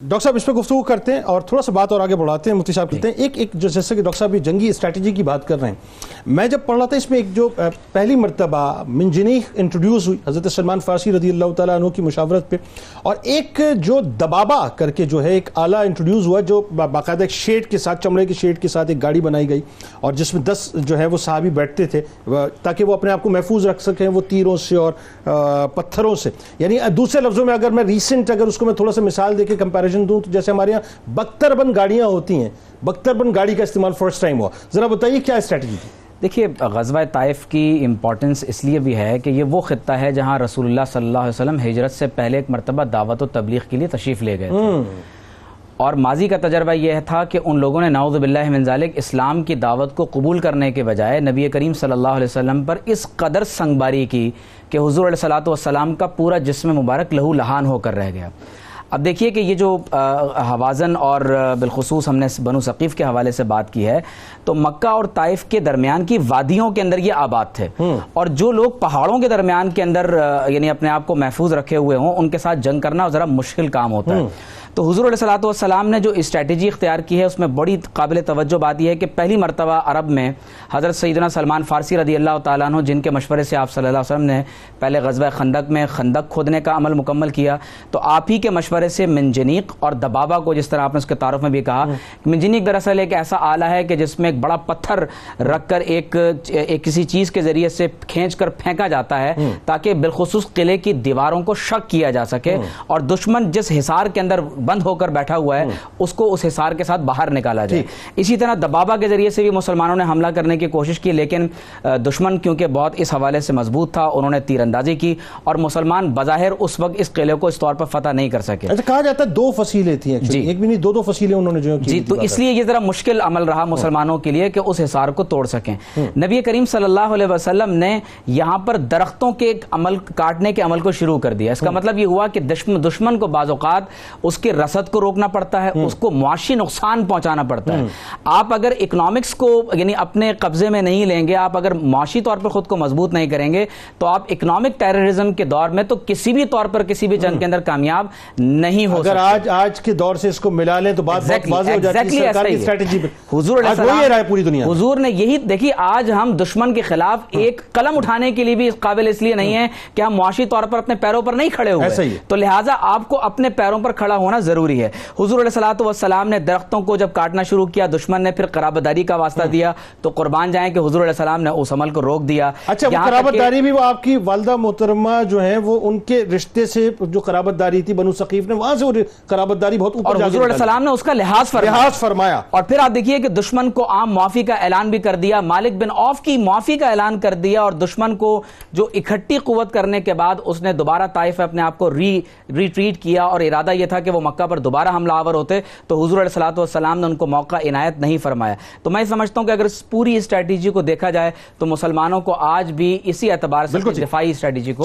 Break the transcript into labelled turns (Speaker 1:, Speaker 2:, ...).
Speaker 1: Doctor صاحب، اس پہ گفتگو کرتے ہیں اور تھوڑا سا بات اور آگے بڑھاتے ہیں، مفتی صاحب کہتے ہیں۔ ایک ایک جو جیسے کہ ڈاکٹر صاحب جنگی اسٹریٹجی کی بات کر رہے ہیں۔ میں جب پڑھ رہا تھا، اس میں ایک جو پہلی مرتبہ منجنی انٹروڈیوس ہوئی، حضرت سلمان فارسی رضی اللہ تعالیٰ عنہ کی مشاورت پہ۔ اور ایک جو دبابہ کر کے جو ہے، ایک آلہ انٹروڈیوس ہوا جو باقاعدہ ایک شیڈ کے ساتھ، چمڑے کے شیڈ کے ساتھ ایک گاڑی بنائی گئی۔ اور جس میں دس جو ہے، وہ صحابی بیٹھتے تھے تاکہ وہ اپنے آپ کو محفوظ رکھ سکیں وہ تیروں سے اور پتھروں سے۔ یعنی دوسرے لفظوں میں اگر میں ریسنٹ اگر اس کو میں تھوڑا سا مثال دے کے کمپیریزن دوں تو جیسے ہمارے یہاں بختر بند گاڑیاں ہوتی ہیں۔ بختر بند گاڑی کا استعمال فرسٹ ٹائم ہوا۔ ذرا بتائیے کیا اسٹریٹجی تھی؟
Speaker 2: دیکھیے غزوہ طائف کی امپورٹنس اس لیے بھی ہے کہ یہ وہ خطہ ہے جہاں رسول اللہ صلی اللہ علیہ وسلم ہجرت سے پہلے ایک مرتبہ دعوت و تبلیغ کے لیے تشریف لے گئے تھے۔ اور ماضی کا تجربہ یہ تھا کہ ان لوگوں نے نعوذ باللہ من ذالک اسلام کی دعوت کو قبول کرنے کے بجائے نبی کریم صلی اللہ علیہ وسلم پر اس قدر سنگباری کی کہ حضور علیہ السلام کا پورا جسم مبارک لہو لہان ہو کر رہ گیا۔ اب دیکھیے کہ یہ جو حوازن اور بالخصوص ہم نے بنو ثقیف کے حوالے سے بات کی ہے تو مکہ اور طائف کے درمیان کی وادیوں کے اندر یہ آباد تھے۔ اور جو لوگ پہاڑوں کے درمیان کے اندر یعنی اپنے آپ کو محفوظ رکھے ہوئے ہوں ان کے ساتھ جنگ کرنا ذرا مشکل کام ہوتا ہے۔ تو حضور علیہ صلاح والسلام نے جو اسٹریٹجی اختیار کی ہے اس میں بڑی قابل توجہ بات یہ ہے کہ پہلی مرتبہ عرب میں حضرت سیدنا سلمان فارسی رضی اللہ تعالیٰ عنہ جن کے مشورے سے آپ صلی اللہ علیہ وسلم نے پہلے غزوہ خندق میں خندق کھودنے کا عمل مکمل کیا تو آپ ہی کے مشورے سے منجنیق اور دبابا کو جس طرح آپ نے اس کے تعارف میں بھی کہا منجنیق دراصل ایک ایسا آلہ ہے کہ جس میں ایک بڑا پتھر رکھ کر ایک کسی چیز کے ذریعے سے کھینچ کر پھینکا جاتا ہے تاکہ بالخصوص قلعے کی دیواروں کو شک کیا جا سکے اور دشمن جس حصار کے اندر بند ہو کر بیٹھا ہوا ہے اس کو اس حصار کے ساتھ باہر نکالا جائے۔ اسی طرح دبابا کے ذریعے سے بھی مسلمانوں نے حملہ کرنے کی کوشش کی لیکن دشمن کیونکہ بہت اس حوالے سے مضبوط تھا انہوں نے تیر اندازی کی اور مسلمان بظاہر اس وقت اس قلعے کو اس طور پر فتح نہیں کر سکے۔
Speaker 1: اچھا کہا جاتا ہے دو فصیلیں تھیں جی۔ ایک بھی نہیں دو دو فصیلیں انہوں نے جو
Speaker 2: جی تو اس لیے یہ ذرا مشکل عمل رہا مسلمانوں کے لیے کہ اس حصار کو توڑ سکیں۔ نبی کریم صلی اللہ علیہ وسلم نے یہاں پر درختوں کے عمل کاٹنے کے عمل کو شروع کر دیا۔ اس کا مطلب یہ ہوا کہ دشمن کو بعض اوقات اس کے رسد کو روکنا پڑتا ہے اس کو معاشی نقصان پہنچانا پڑتا ہے۔ آپ اگر اکنامکس کو یعنی اپنے قبضے میں نہیں لیں گے آپ اگر معاشی طور پر خود کو مضبوط نہیں کریں گے تو آپ اکنامک ٹیررزم کے دور میں تو کسی بھی طور پر کسی بھی جنگ کے اندر کامیاب نہیں ہو
Speaker 1: اگر آج آج کے دور سے اس کو ملا لیں تو بات بہت واضح ہو جاتی ہے سرکار کی اسٹریٹجی پہ حضور علیہ السلام پوری دنیا
Speaker 2: حضور نے یہی دیکھی آج ہم دشمن کے خلاف ایک قلم اٹھانے کے لیے بھی قابل اس لیے نہیں ہے کہ ہم معاشی طور پر اپنے پیروں پر نہیں کھڑے ہوئے۔ تو لہٰذا آپ کو اپنے پیروں پر کھڑا ہونا ضروری ہے۔ حضور علیہ والسلام نے درختوں کو جب کاٹنا شروع کیا دشمن نے پھر قرابت داری کا واسطہ دیا۔ تو قربان جائیں کہ حضور علیہ السلام نے اس عمل کو روک دیا۔
Speaker 1: اچھا قرابت داری بھی وہ آپ کی والدہ محترمہ جو ہیں وہ ان کے رشتے سے جو قرابت داری تھی بنو نے وہاں سے وہ قرابت داری بہت اوپر
Speaker 2: اور حضور علیہ السلام نے اس کا لحاظ فرمایا۔ لحاظ فرمایا۔ اور پھر آپ دیکھیے کہ دشمن کو عام معافی کا اعلان بھی کر دیا۔ مالک بن آف کی معافی کا اعلان کر دیا اور دشمن کو جو اکھٹی قوت کرنے کے بعد اس نے دوبارہ طائف اپنے آپ کو ری ریٹریٹ کیا اور ارادہ یہ تھا کہ وہ مکہ پر دوبارہ حملہ آور ہوتے تو حضور علیہ والسلام نے ان کو موقع عنایت نہیں فرمایا۔ تو میں سمجھتا ہوں کہ اگر اس پوری اسٹریٹجی کو دیکھا جائے تو مسلمانوں کو آج بھی اسی اعتبار سے دفاعی اسٹریٹجی کو